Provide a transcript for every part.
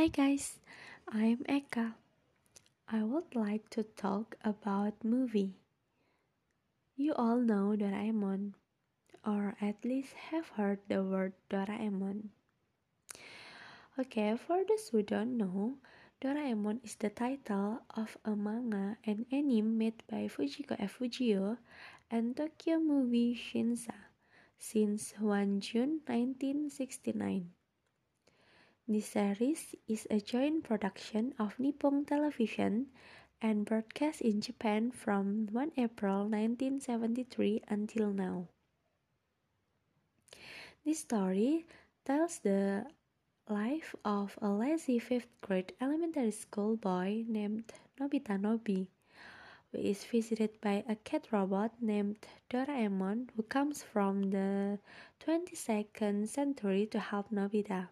Hi guys, I'm Eka. I would like to talk about movie. You all know Doraemon, or at least have heard the word Doraemon. Okay, for those who don't know, Doraemon is the title of a manga and anime made by Fujiko F. Fujio and Tokyo Movie Shinsha since 1 June 1969. This series is a joint production of Nippon Television and broadcast in Japan from 1 April 1973 until now. This story tells the life of a lazy fifth grade elementary school boy named Nobita Nobi, who is visited by a cat robot named Doraemon who comes from the 22nd century to help Nobita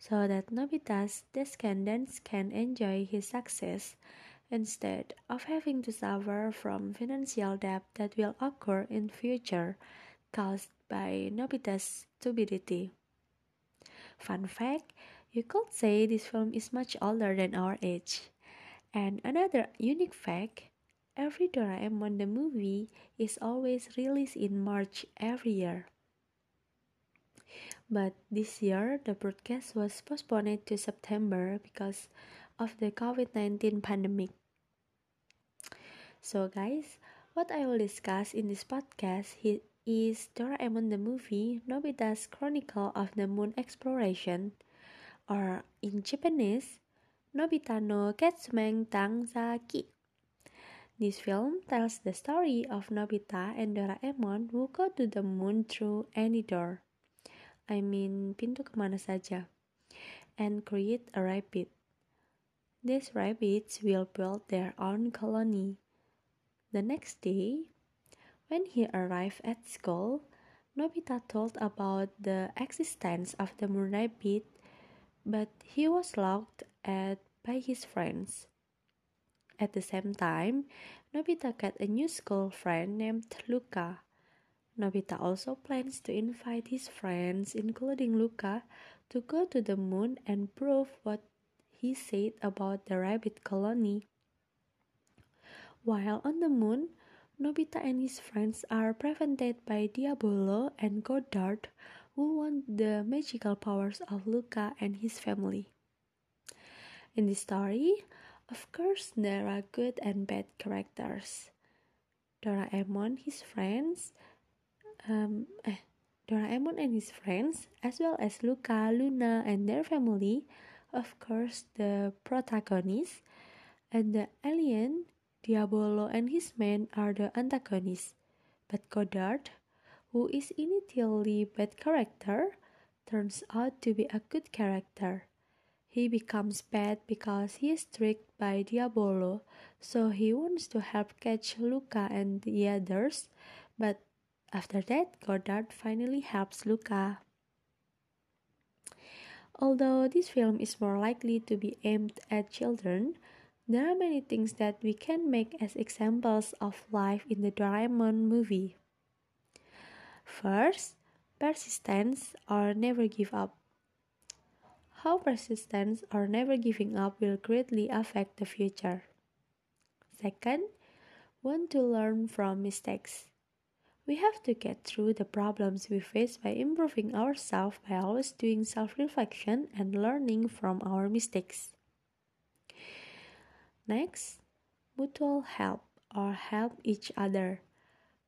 so that Nobita's descendants can enjoy his success instead of having to suffer from financial debt that will occur in future caused by Nobita's stupidity. Fun fact, you could say this film is much older than our age. And another unique fact, every Doraemon the movie is always released in March every year. But this year, the broadcast was postponed to September because of the COVID 19 pandemic. So, guys, what I will discuss in this podcast is Doraemon the movie Nobita's Chronicle of the Moon Exploration, or in Japanese, Nobita no Getsumen Tansaki. This film tells the story of Nobita and Doraemon who go to the moon through any door. I mean pintu kemana saja, and create a rabbit. These rabbits will build their own colony. The next day, when he arrived at school, Nobita told about the existence of the moon rabbit, but he was locked at by his friends. At the same time, Nobita got a new school friend named Luca. Nobita also plans to invite his friends, including Luca, to go to the moon and prove what he said about the rabbit colony. While on the moon, Nobita and his friends are prevented by Diabolo and Goddard, who want the magical powers of Luca and his family. In this story, of course, there are good and bad characters. Doraemon, his friends, um, eh, Doraemon and his friends, as well as Luca, Luna, and their family, of course, the protagonists, and the alien, Diabolo and his men are the antagonists. But Goddard, who is initially bad character, turns out to be a good character. He becomes bad because he is tricked by Diabolo, so he wants to help catch Luca and the others, but after that, Goddard finally helps Luca. Although this film is more likely to be aimed at children, there are many things that we can make as examples of life in the Doraemon movie. First, persistence or never give up. How persistence or never giving up will greatly affect the future. Second, want to learn from mistakes. We have to get through the problems we face by improving ourselves by always doing self reflection and learning from our mistakes. Next, mutual help or help each other.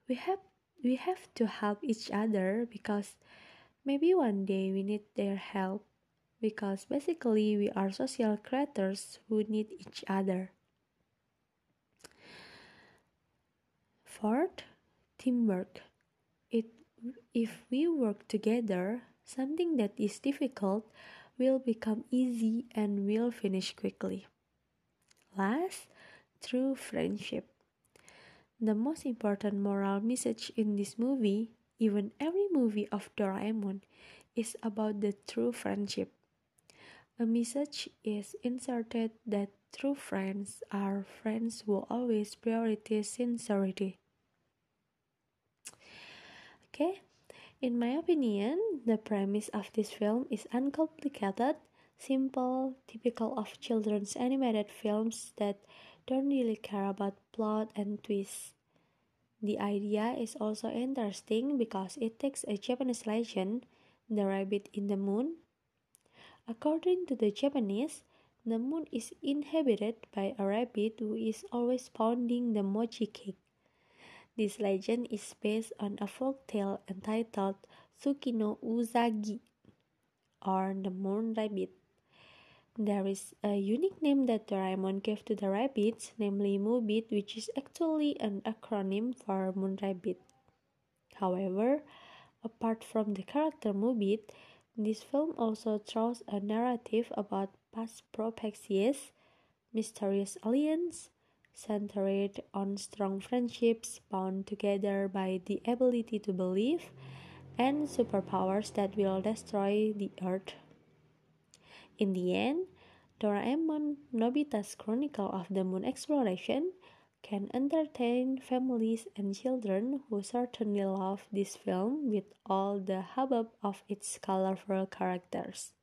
We have we have to help each other because maybe one day we need their help because basically we are social creatures who need each other. Fourth, teamwork. It, if we work together, something that is difficult will become easy and will finish quickly. Last, true friendship. The most important moral message in this movie, even every movie of Doraemon, is about the true friendship. A message is inserted that true friends are friends who always prioritize sincerity. Okay, in my opinion, the premise of this film is uncomplicated, simple, typical of children's animated films that don't really care about plot and twists. The idea is also interesting because it takes a Japanese legend, the rabbit in the moon. According to the Japanese, the moon is inhabited by a rabbit who is always pounding the mochi cake. This legend is based on a folk tale entitled Tsukino Usagi, or the moon rabbit. There is a unique name that Doraemon gave to the rabbits, namely Moobit, which is actually an acronym for Moon Rabbit. However, apart from the character Moobit, this film also throws a narrative about past prophecies, mysterious aliens, centered on strong friendships bound together by the ability to believe, and superpowers that will destroy the earth in the end, Doraemon Nobita's Chronicle of the Moon Exploration can entertain families and children who certainly love this film with all the hubbub of its colorful characters.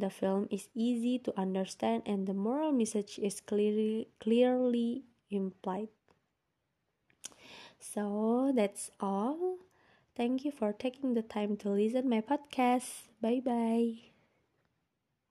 The film is easy to understand and the moral message is clearly clearly implied. So that's all. Thank you for taking the time to listen my podcast. Bye bye.